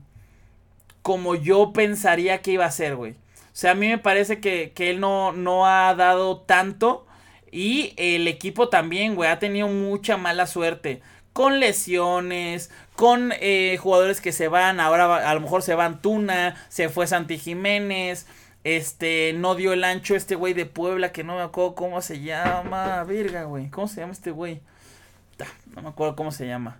como yo pensaría que iba a ser, güey. O sea, a mí me parece que, él no, no ha dado tanto. Y el equipo también, güey, ha tenido mucha mala suerte. Con lesiones, con eh, jugadores que se van. Ahora a lo mejor se van Tuna, se fue Santi Jiménez. Este, no dio el ancho este güey de Puebla, que no me acuerdo cómo se llama. Virga, güey. ¿Cómo se llama este güey? No me acuerdo cómo se llama.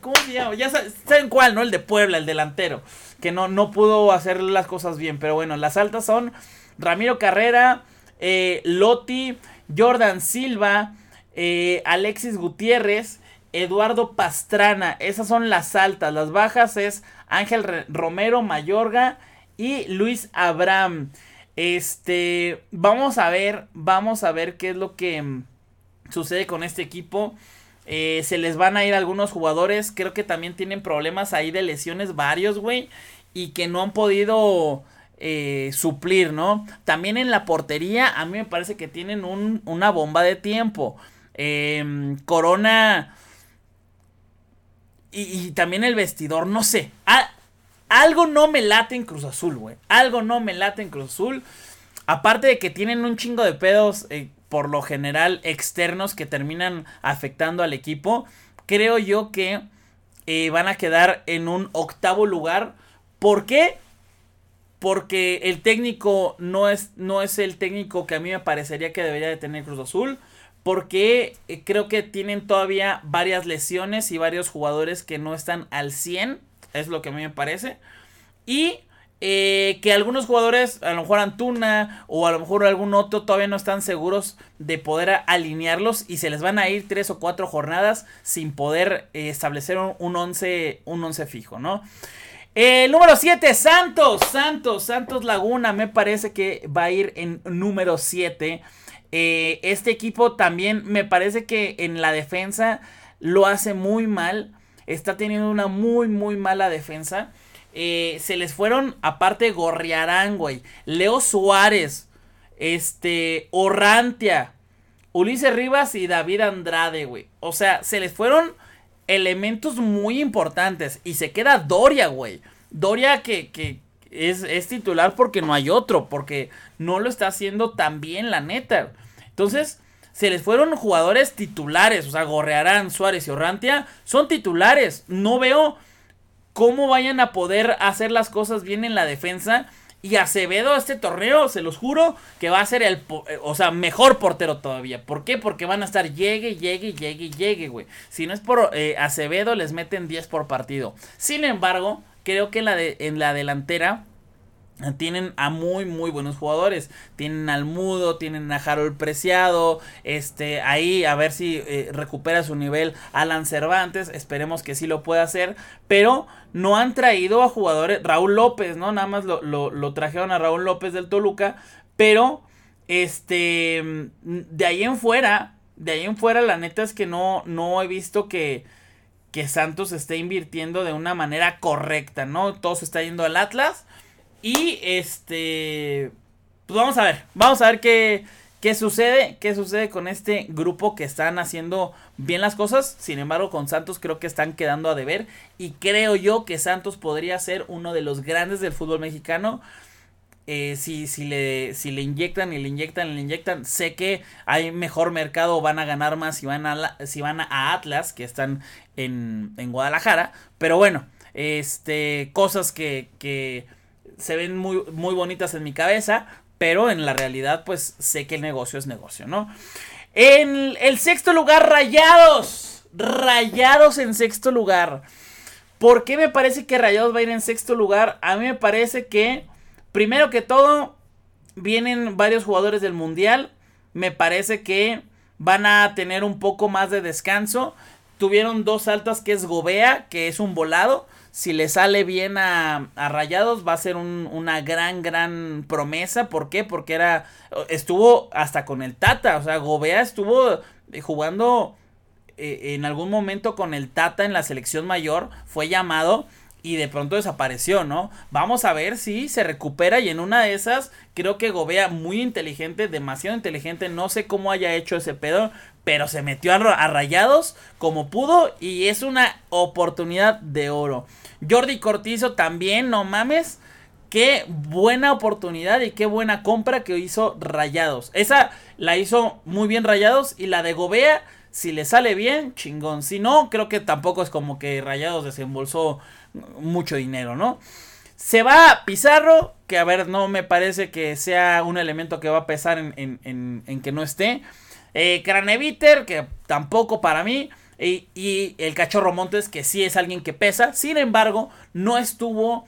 ¿Cómo se llama? Ya saben cuál, ¿no? El de Puebla, el delantero. Que no, no pudo hacer las cosas bien. Pero bueno, las altas son Ramiro Carrera, eh, Loti, Jordan Silva, eh, Alexis Gutiérrez, Eduardo Pastrana. Esas son las altas. Las bajas es Ángel Romero, Mayorga y Luis Abraham. Este, vamos a ver, vamos a ver qué es lo que mm, sucede con este equipo. Eh, se les van a ir algunos jugadores, creo que también tienen problemas ahí de lesiones varios, güey, y que no han podido eh, suplir, ¿no? También en la portería, a mí me parece que tienen una bomba de tiempo. Em, Corona... Y, y, también el vestidor, no sé. Ah, algo no me late en Cruz Azul, güey. Algo no me late en Cruz Azul. Aparte de que tienen un chingo de pedos, eh, por lo general, externos que terminan afectando al equipo. Creo yo que eh, van a quedar en un octavo lugar. ¿Por qué? Porque el técnico no es, no es el técnico que a mí me parecería que debería de tener Cruz Azul. Porque eh, creo que tienen todavía varias lesiones y varios jugadores que no están al 100 es lo que a mí me parece. Y eh, que algunos jugadores, a lo mejor Antuna o a lo mejor algún otro, todavía no están seguros de poder alinearlos y se les van a ir tres o cuatro jornadas sin poder eh, establecer un 11 un once fijo, ¿no? El número 7, Santos, Santos, Santos Laguna, me parece que va a ir en número 7. Eh, este equipo también me parece que en la defensa lo hace muy mal. Está teniendo una muy, muy mala defensa. Eh, se les fueron, aparte, Gorriarán, güey. Leo Suárez. Este. Orrantia. Ulises Rivas y David Andrade, güey. O sea, se les fueron elementos muy importantes. Y se queda Doria, güey. Doria que, que es, es, titular porque no hay otro. Porque no lo está haciendo tan bien, la neta. Entonces, se les fueron jugadores titulares. O sea, Gorrearán, Suárez y Orrantia son titulares. No veo cómo vayan a poder hacer las cosas bien en la defensa. Y Acevedo, este torneo, se los juro, que va a ser el, o sea, mejor portero todavía. ¿Por qué? Porque van a estar llegue, llegue, llegue, llegue, güey. Si no es por eh, Acevedo, les meten 10 por partido. Sin embargo, creo que en la, de, en la delantera tienen a muy muy buenos jugadores. Tienen al Mudo, tienen a Harold Preciado. Este, ahí a ver si eh, recupera su nivel Alan Cervantes. Esperemos que sí lo pueda hacer. Pero no han traído a jugadores. Raúl López, ¿no? Nada más lo, lo, trajeron a Raúl López del Toluca. Pero, este, de ahí en fuera. De ahí en fuera, la neta es que no, no he visto que, que Santos esté invirtiendo de una manera correcta, ¿no? Todo se está yendo al Atlas. Y este. Pues vamos a ver. Vamos a ver qué, qué sucede. ¿Qué sucede con este grupo que están haciendo bien las cosas? Sin embargo, con Santos creo que están quedando a deber. Y creo yo que Santos podría ser uno de los grandes del fútbol mexicano. Eh, si, si, le, si le inyectan y le inyectan y le inyectan, sé que hay mejor mercado, van a ganar más si van a, si van a Atlas, que están en, en Guadalajara. Pero bueno, este, cosas que, que se ven muy, muy bonitas en mi cabeza, pero en la realidad pues sé que el negocio es negocio, ¿no? En el sexto lugar, Rayados. Rayados en sexto lugar. ¿Por qué me parece que Rayados va a ir en sexto lugar? A mí me parece que, primero que todo, vienen varios jugadores del Mundial. Me parece que van a tener un poco más de descanso. Tuvieron dos altas que es Gobea, que es un volado si le sale bien a, Rayados va a ser una gran, gran promesa. ¿Por qué? Porque era, estuvo hasta con el Tata, o sea, Gobea estuvo eh, jugando eh, en algún momento con el Tata en la selección mayor, fue llamado y de pronto desapareció, ¿no? Vamos a ver si se recupera y en una de esas creo que Gobea muy inteligente, demasiado inteligente, no sé cómo haya hecho ese pedo, pero se metió a, a rayados como pudo y es una oportunidad de oro. Jordi Cortizo también, no mames. Qué buena oportunidad y qué buena compra que hizo Rayados. Esa la hizo muy bien Rayados y la de Gobea, si le sale bien, chingón. Si no, creo que tampoco es como que Rayados desembolsó mucho dinero, ¿no? Se va Pizarro, que a ver, no me parece que sea un elemento que va a pesar en, que no esté. Eh, que tampoco para mí. Y, el cachorro Montes, que sí es alguien que pesa. Sin embargo, no estuvo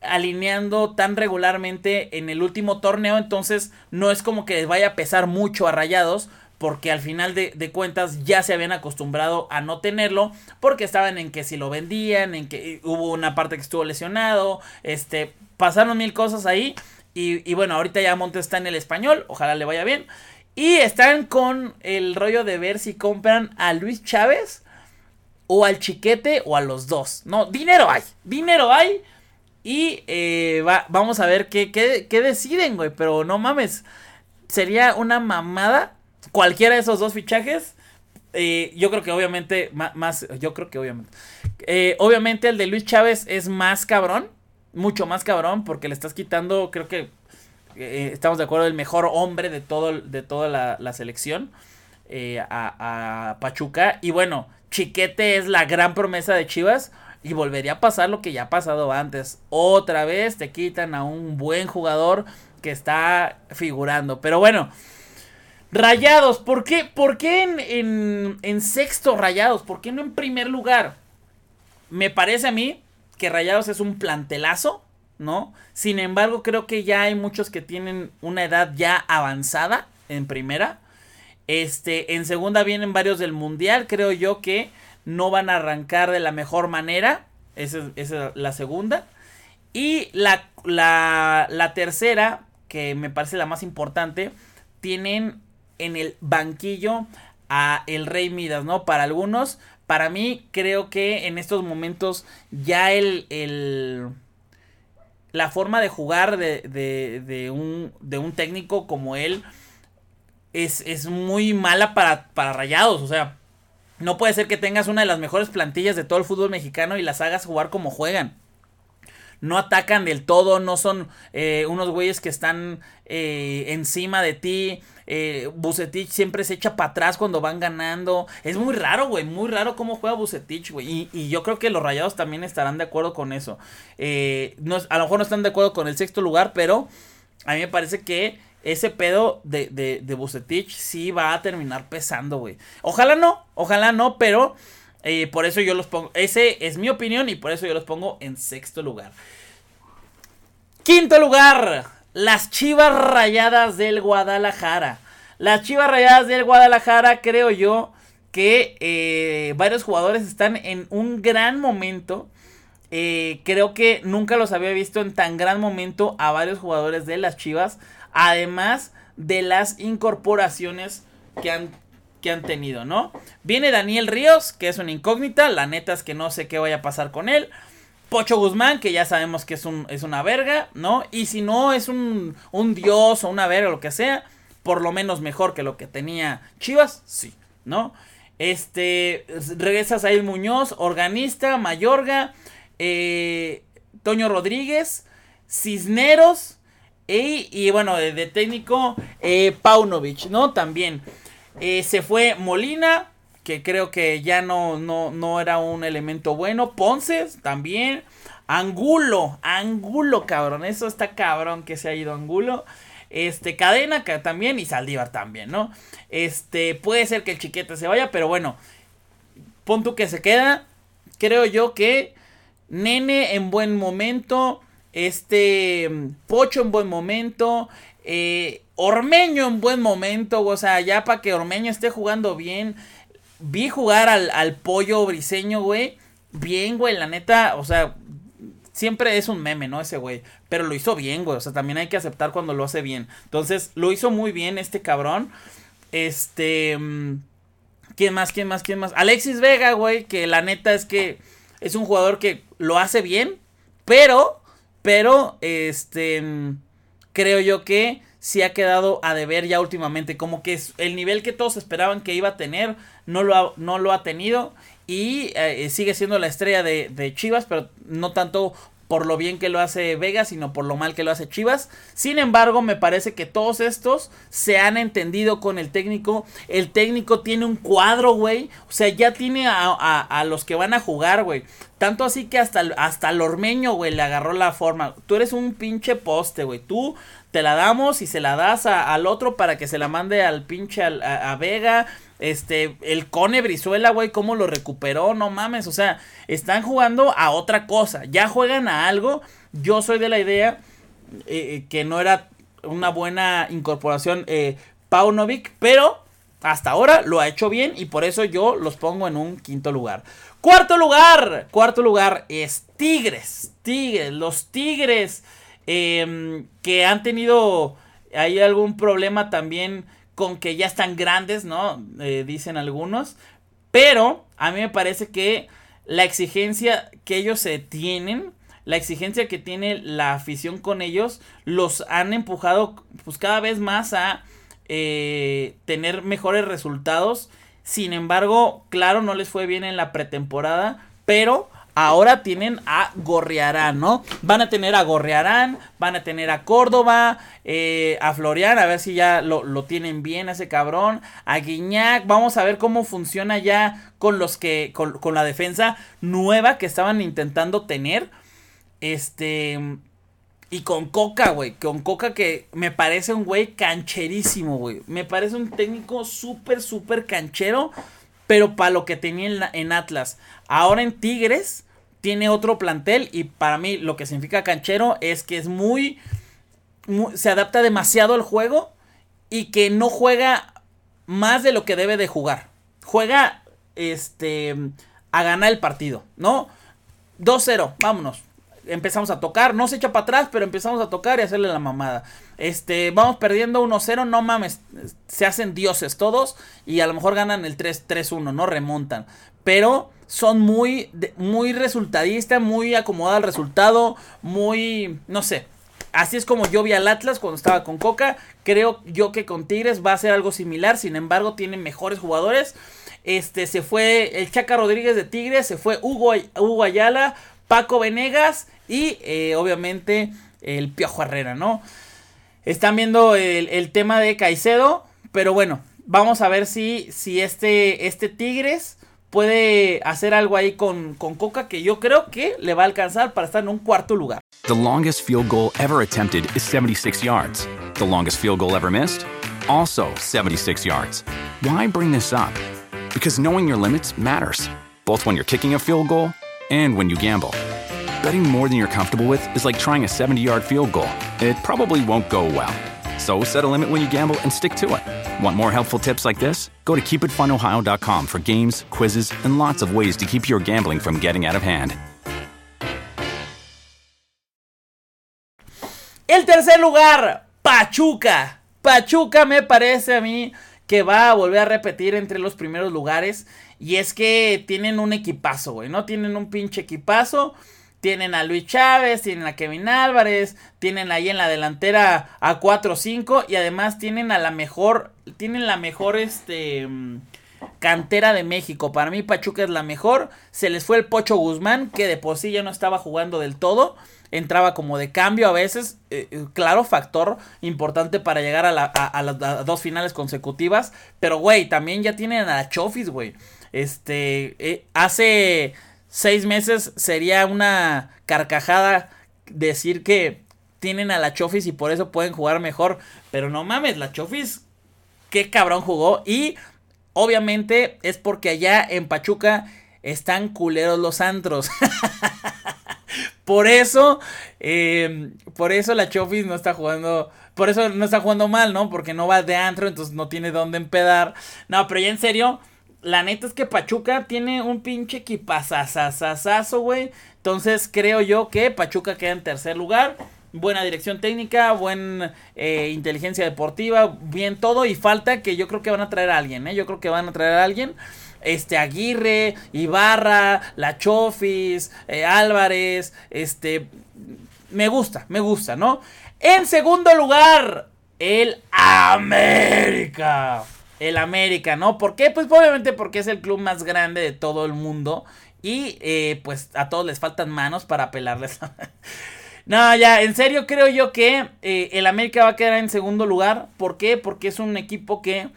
alineando tan regularmente en el último torneo. Entonces, no es como que les vaya a pesar mucho a rayados. Porque al final de, cuentas ya se habían acostumbrado a no tenerlo. Porque estaban en que si lo vendían, en que hubo una parte que estuvo lesionado. Este, pasaron mil cosas ahí. Y, y bueno, ahorita ya Montes está en el español. Ojalá le vaya bien. Y están con el rollo de ver si compran a Luis Chávez o al Chiquete o a los dos. No, dinero hay, dinero hay. Y eh, vamos a ver qué, qué, deciden, güey. Pero no mames, sería una mamada cualquiera de esos dos fichajes. Eh, yo creo que obviamente, más, yo creo que obviamente. Eh, obviamente el de Luis Chávez es más cabrón, mucho más cabrón, porque le estás quitando, creo que eh, estamos de acuerdo, el mejor hombre de, todo, de toda la, selección eh, a, Pachuca. Y bueno, Chiquete es la gran promesa de Chivas. Y volvería a pasar lo que ya ha pasado antes. Otra vez te quitan a un buen jugador que está figurando. Pero bueno, Rayados, ¿por qué, por qué en, en sexto Rayados? ¿Por qué no en primer lugar? Me parece a mí que Rayados es un plantelazo ¿no? Sin embargo, creo que ya hay muchos que tienen una edad ya avanzada en primera. Este, en segunda vienen varios del mundial, creo yo que no van a arrancar de la mejor manera. Esa, es la segunda. Y la, la, la tercera, que me parece la más importante, tienen en el banquillo a el Rey Midas, ¿no? Para algunos, para mí creo que en estos momentos ya el, el la forma de jugar de, de, de, un, de un técnico como él es, es muy mala para, para rayados, o sea, no puede ser que tengas una de las mejores plantillas de todo el fútbol mexicano y las hagas jugar como juegan. No atacan del todo, no son eh, unos güeyes que están eh, encima de ti. Eh, Bucetich siempre se echa para atrás cuando van ganando. Es muy raro, güey. Muy raro cómo juega Bucetich, güey. Y, yo creo que los rayados también estarán de acuerdo con eso. no, a lo mejor no están de acuerdo con el sexto lugar, pero a mí me parece que ese pedo de, de, de Bucetich sí va a terminar pesando, güey. Ojalá no, ojalá no, pero eh, por eso yo los pongo. Ese es mi opinión y por eso yo los pongo en sexto lugar. Quinto lugar, las Chivas Rayadas del Guadalajara. Las Chivas Rayadas del Guadalajara, creo yo que eh, varios jugadores están en un gran momento. Eh, creo que nunca los había visto en tan gran momento a varios jugadores de las Chivas. Además de las incorporaciones que han, que han tenido, ¿no? Viene Daniel Ríos, que es una incógnita. La neta es que no sé qué vaya a pasar con él. Pocho Guzmán, que ya sabemos que es, un, es una verga, ¿no? Y si no es un, un dios o una verga lo que sea, por lo menos mejor que lo que tenía Chivas, sí, ¿no? Este, regresa Said Muñoz, organista, Mayorga, eh, Toño Rodríguez, Cisneros, y, bueno, de, técnico, eh, Paunovic, ¿no? También. Eh, se fue Molina, que creo que ya no, no, no era un elemento bueno. Ponce, también. Angulo, Angulo, cabrón. Eso está cabrón que se ha ido Angulo. Este, Cadena también y Saldívar también, ¿no? Este, puede ser que el chiquete se vaya, pero bueno, punto que se queda. Creo yo que Nene en buen momento. Este Pocho en buen momento. Eh, Ormeño en buen momento. O sea, ya para que Ormeño esté jugando bien. Vi jugar al, pollo briseño, güey. Bien, güey, la neta. O sea, siempre es un meme, ¿no? Ese güey. Pero lo hizo bien, güey. O sea, también hay que aceptar cuando lo hace bien. Entonces, lo hizo muy bien este cabrón. Este. Mm, ¿Quién más? ¿Quién más? ¿Quién más? Alexis Vega, güey. Que la neta es que es un jugador que lo hace bien. Pero pero, este, creo yo que sí ha quedado a deber ya últimamente. Como que el nivel que todos esperaban que iba a tener, no lo ha, no lo ha tenido. Y eh, sigue siendo la estrella de, de Chivas, pero no tanto por lo bien que lo hace Vega, sino por lo mal que lo hace Chivas. Sin embargo, me parece que todos estos se han entendido con el técnico. El técnico tiene un cuadro, güey. O sea, ya tiene a, los que van a jugar, güey. Tanto así que hasta, hasta el ormeño, güey, le agarró la forma. Tú eres un pinche poste, güey. Tú te la damos y se la das al otro para que se la mande al pinche a, Vega. Este, el Cone Brizuela, güey, cómo lo recuperó, no mames. O sea, están jugando a otra cosa. Ya juegan a algo. Yo soy de la idea eh, eh, que no era una buena incorporación eh, Paunovic, pero hasta ahora lo ha hecho bien y por eso yo los pongo en un quinto lugar. Cuarto lugar, cuarto lugar es Tigres. Tigres, los Tigres Em, que han tenido hay algún problema también con que ya están grandes, ¿no? Eh, dicen algunos. Pero a mí me parece que la exigencia que ellos se tienen, la exigencia que tiene la afición con ellos, los han empujado pues cada vez más a eh, tener mejores resultados. Sin embargo, claro, no les fue bien en la pretemporada, pero Ahora tienen a Gorriarán, ¿no? Van a tener a Gorriarán, van a tener a Córdoba, eh, a Florian, a ver si ya lo, tienen bien ese cabrón, a Guiñac, vamos a ver cómo funciona ya con los que, con, con la defensa nueva que estaban intentando tener. Este, y con Coca, güey. Con Coca que me parece un güey cancherísimo, güey. Me parece un técnico súper, súper canchero pero para lo que tenía en, Atlas. Ahora en Tigres, tiene otro plantel y para mí lo que significa canchero es que es muy, se adapta demasiado al juego y que no juega más de lo que debe de jugar. Juega este a ganar el partido, ¿no? 2-0, vámonos. Empezamos a tocar, no se echa para atrás, pero empezamos a tocar y hacerle la mamada. Este, vamos perdiendo 1-0, no mames, se hacen dioses todos y a lo mejor ganan el 3-1, no remontan. Pero son muy, muy resultadistas, muy acomodado al resultado, muy, no sé. Así es como yo vi al Atlas cuando estaba con Coca. Creo yo que con Tigres va a ser algo similar. Sin embargo, tiene mejores jugadores. Este se fue el Chaca Rodríguez de Tigres, se fue Hugo, Hugo Ayala, Paco Venegas y eh, obviamente el Piojo Herrera, ¿no? Están viendo el, tema de Caicedo, pero bueno, vamos a ver si, si este, este Tigres puede hacer algo ahí con, con Coca que yo creo que le va a alcanzar para estar en un cuarto lugar. The longest field goal ever attempted is 76 yards. The longest field goal ever missed? Also 76 yards. Why bring this up? Because knowing your limits matters, both when you're kicking a field goal and when you gamble. Betting more than you're comfortable with is like trying a 70 yard field goal. It probably won't go well. So set a limit when you gamble and stick to it. Want more helpful tips like this? Go to keepitfunohio.com for games, quizzes, and lots of ways to keep your gambling from getting out of hand. El tercer lugar, Pachuca. Pachuca me parece a mí que va a volver a repetir entre los primeros lugares. Y es que tienen un equipazo, güey, ¿no? Tienen un pinche equipazo. Tienen a Luis Chávez, tienen a Kevin Álvarez, tienen ahí en la delantera a 4-5 y además tienen a la mejor, tienen la mejor este cantera de México. Para mí Pachuca es la mejor. Se les fue el Pocho Guzmán, que de por sí ya no estaba jugando del todo. Entraba como de cambio a veces. Eh, eh, claro, factor importante para llegar a, las dos finales consecutivas. Pero, güey, también ya tienen a la Chofis, güey. Este, eh, hace seis meses sería una carcajada decir que tienen a la Chofis y por eso pueden jugar mejor. Pero no mames, la Chofis, qué cabrón jugó. Y obviamente es porque allá en Pachuca están culeros los antros. por eso, em, por eso la Chofis no está jugando. Por eso no está jugando mal, ¿no? Porque no va de antro, entonces no tiene dónde empedar. No, pero ya en serio, la neta es que Pachuca tiene un pinche equipazazazazazo, güey. Entonces creo yo que Pachuca queda en tercer lugar. Buena dirección técnica, buena eh, inteligencia deportiva, bien todo. Y falta que yo creo que van a traer a alguien, ¿eh? Yo creo que van a traer a alguien. Este Aguirre, Ibarra, La Chofis, eh, Álvarez. Este. Me gusta, me gusta, ¿no? En segundo lugar, el América el América, ¿no? ¿Por qué? Pues obviamente porque es el club más grande de todo el mundo y eh, pues a todos les faltan manos para pelarles. no, ya, en serio creo yo que eh, el América va a quedar en segundo lugar. ¿Por qué? Porque es un equipo que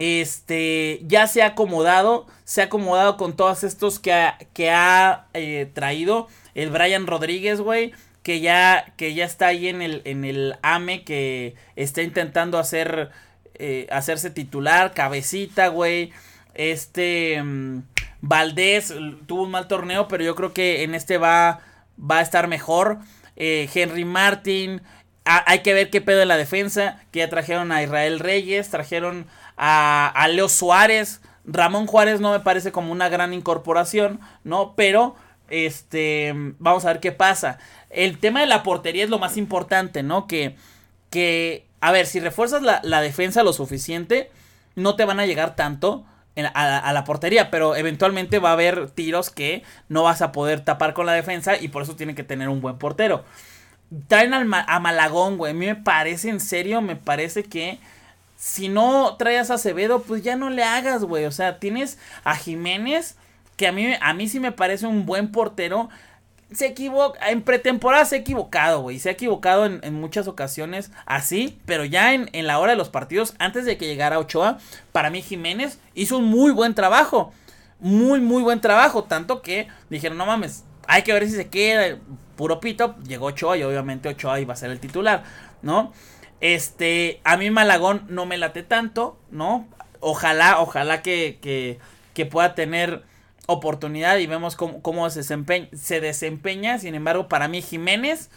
este ya se ha acomodado, se ha acomodado con todos estos que ha, que ha eh, traído el Brian Rodríguez, güey, que ya que ya está ahí en el en el AME que está intentando hacer eh, hacerse titular, cabecita, güey. Este mm, Valdés tuvo un mal torneo, pero yo creo que en este va, va a estar mejor. Eh, Henry Martin, hay que ver qué pedo en la defensa, que ya trajeron a Israel Reyes, trajeron a, a Leo Suárez. Ramón Juárez no me parece como una gran incorporación, ¿no? Pero este, vamos a ver qué pasa. El tema de la portería es lo más importante, ¿no? Que, que a ver, si refuerzas la, defensa lo suficiente, no te van a llegar tanto a, la portería, pero eventualmente va a haber tiros que no vas a poder tapar con la defensa y por eso tiene que tener un buen portero. Traen a Malagón, güey. A mí me parece, en serio, me parece que si no traes a Acevedo, pues ya no le hagas, güey. O sea, tienes a Jiménez, que a mí, a mí sí me parece un buen portero se equivoca, en pretemporada se ha equivocado, güey, se ha equivocado en, muchas ocasiones así, pero ya en, la hora de los partidos, antes de que llegara Ochoa, para mí Jiménez hizo un muy buen trabajo, muy, muy buen trabajo, tanto que dijeron, no mames, hay que ver si se queda, puro pito, llegó Ochoa y obviamente Ochoa iba a ser el titular, ¿no? Este, a mí Malagón no me late tanto, ¿no? Ojalá, ojalá que, que, que pueda tener oportunidad y vemos cómo, se, desempeña, se desempeña. Sin embargo, para mí Jiménez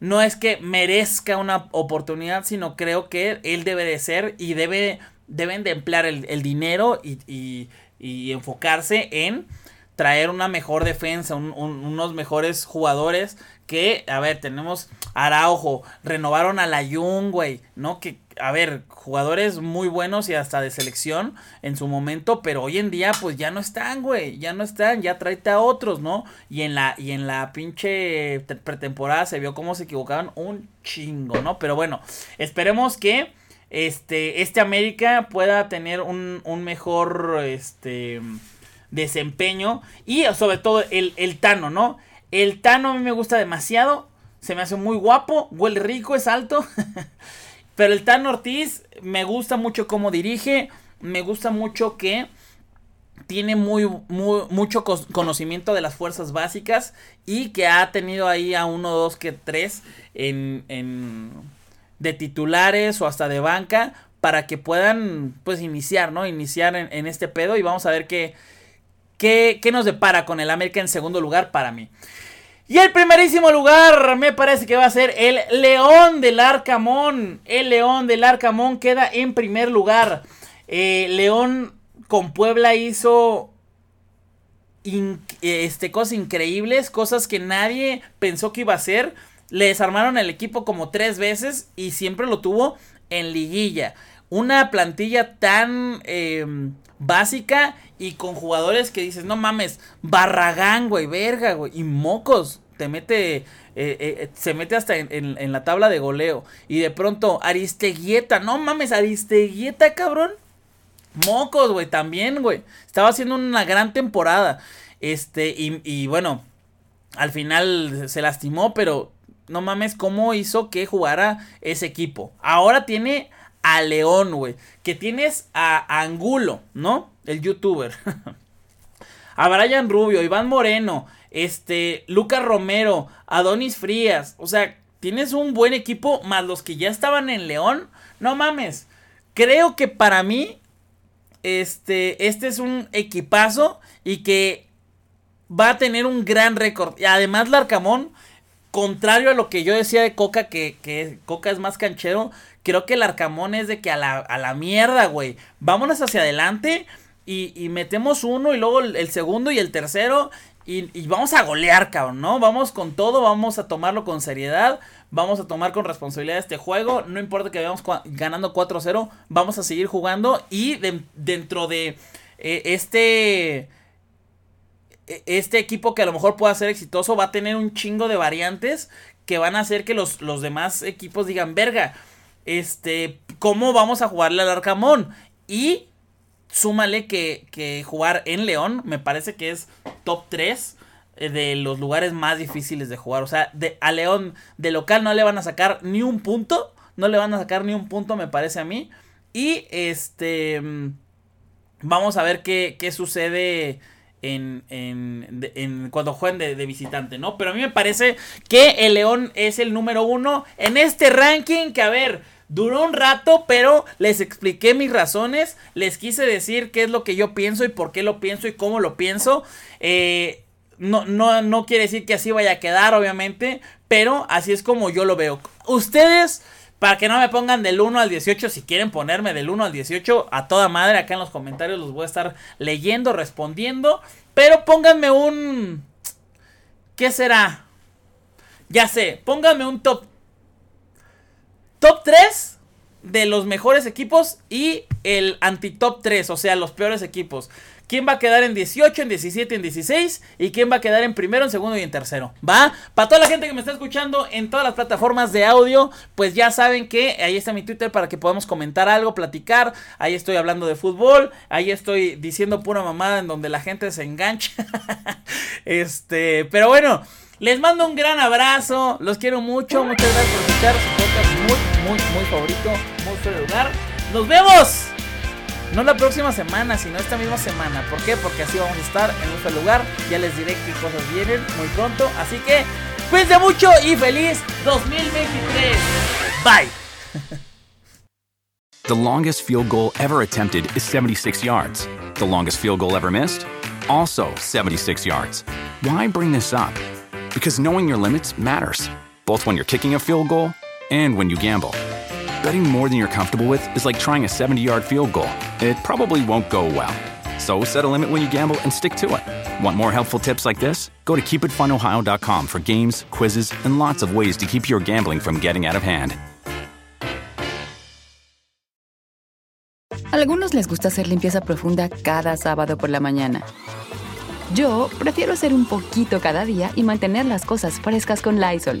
no es que merezca una oportunidad, sino creo que él debe de ser y debe, deben de emplear el, dinero y, enfocarse en traer una mejor defensa, unos mejores jugadores que, a ver, tenemos Araujo, renovaron a la Jung, güey, ¿no? Que, a ver, jugadores muy buenos y hasta de selección en su momento, pero hoy en día pues ya no están, güey, ya no están, ya tráete a otros, ¿no? Y en la y en la pinche pretemporada se vio cómo se equivocaban un chingo, ¿no? Pero bueno, esperemos que este este América pueda tener un, un mejor este desempeño y sobre todo el, el Tano, ¿no? El Tano a mí me gusta demasiado, se me hace muy guapo, huele rico, es alto. Pero el Tano Ortiz me gusta mucho cómo dirige, me gusta mucho que tiene muy, mucho conocimiento de las fuerzas básicas y que ha tenido ahí a uno, dos, que tres en, en, de titulares o hasta de banca para que puedan pues iniciar, ¿no? Iniciar en, este pedo y vamos a ver qué, qué, qué nos depara con el América en segundo lugar para mí. Y el primerísimo lugar me parece que va a ser el León del Arcamón. El León del Arcamón queda en primer lugar. Eh, León con Puebla hizo este, cosas increíbles, cosas que nadie pensó que iba a hacer. Le desarmaron el equipo como tres veces y siempre lo tuvo en liguilla. Una plantilla tan em, básica y con jugadores que dices, no mames, Barragán, güey, verga, güey, y mocos, te mete, eh, eh, se mete hasta en, la tabla de goleo. Y de pronto, Aristeguieta, no mames, Aristeguieta, cabrón. Mocos, güey, también, güey. Estaba haciendo una gran temporada. Este, y, y bueno, al final se lastimó, pero no mames, ¿cómo hizo que jugara ese equipo? Ahora tiene a León, güey. Que tienes a Angulo, ¿no? El youtuber. a Brian Rubio, Iván Moreno, este, Lucas Romero, Adonis Frías. O sea, tienes un buen equipo, más los que ya estaban en León. No mames. Creo que para mí, este, este es un equipazo y que va a tener un gran récord. Y además, Larcamón, contrario a lo que yo decía de Coca, que, que Coca es más canchero, Creo que el Arcamón es de que a la, a la mierda, güey. Vámonos hacia adelante y, metemos uno y luego el, segundo y el tercero. Y, vamos a golear, cabrón, ¿no? Vamos con todo, vamos a tomarlo con seriedad. Vamos a tomar con responsabilidad este juego. No importa que vayamos ganando 4-0. Vamos a seguir jugando. Y dentro de eh, este este equipo que a lo mejor pueda ser exitoso va a tener un chingo de variantes que van a hacer que los, los demás equipos digan, verga, este, cómo vamos a jugarle al Arcamón. Y súmale que, jugar en León me parece que es top 3 eh, de los lugares más difíciles de jugar. O sea, de, a León de local no le van a sacar ni un punto. No le van a sacar ni un punto, me parece a mí. Y este. Mm, vamos a ver qué, qué sucede en, en, cuando jueguen de, de, visitante, ¿no? Pero a mí me parece que el León es el número uno en este ranking. Que a ver, Duró un rato, pero les expliqué mis razones, les quise decir qué es lo que yo pienso y por qué lo pienso y cómo lo pienso. Eh, no, no, no quiere decir que así vaya a quedar, obviamente, pero así es como yo lo veo. Ustedes, para que no me pongan del 1 al 18, si quieren ponerme del 1 al 18, a toda madre, acá en los comentarios los voy a estar leyendo, respondiendo, pero pónganme un... ¿Qué será? Ya sé, pónganme un top top 3 de los mejores equipos y el anti-top 3, o sea, los peores equipos. ¿Quién va a quedar en 18, en 17, en 16? ¿Y quién va a quedar en primero, en segundo y en tercero? ¿Va? Para toda la gente que me está escuchando en todas las plataformas de audio, pues ya saben que ahí está mi Twitter para que podamos comentar algo, platicar. Ahí estoy hablando de fútbol, ahí estoy diciendo pura mamada en donde la gente se engancha. este, pero bueno. Les mando un gran abrazo, los quiero mucho, muchas gracias por escuchar su podcast muy, muy, muy favorito, muy lugar. Nos vemos, no la próxima semana, sino esta misma semana. ¿Por qué? Porque así vamos a estar en solo lugar. Ya les diré qué cosas vienen muy pronto. Así que cuídense mucho y feliz 2023. Bye. The longest field goal ever attempted is 76 yards. The longest field goal ever missed also 76 yards. Why bring this up? Because knowing your limits matters, both when you're kicking a field goal and when you gamble. Betting more than you're comfortable with is like trying a 70 yard field goal. It probably won't go well. So set a limit when you gamble and stick to it. Want more helpful tips like this? Go to keepitfunohio.com for games, quizzes, and lots of ways to keep your gambling from getting out of hand. Algunos les gusta hacer limpieza profunda cada sábado por la mañana. Yo prefiero hacer un poquito cada día y mantener las cosas frescas con Lysol.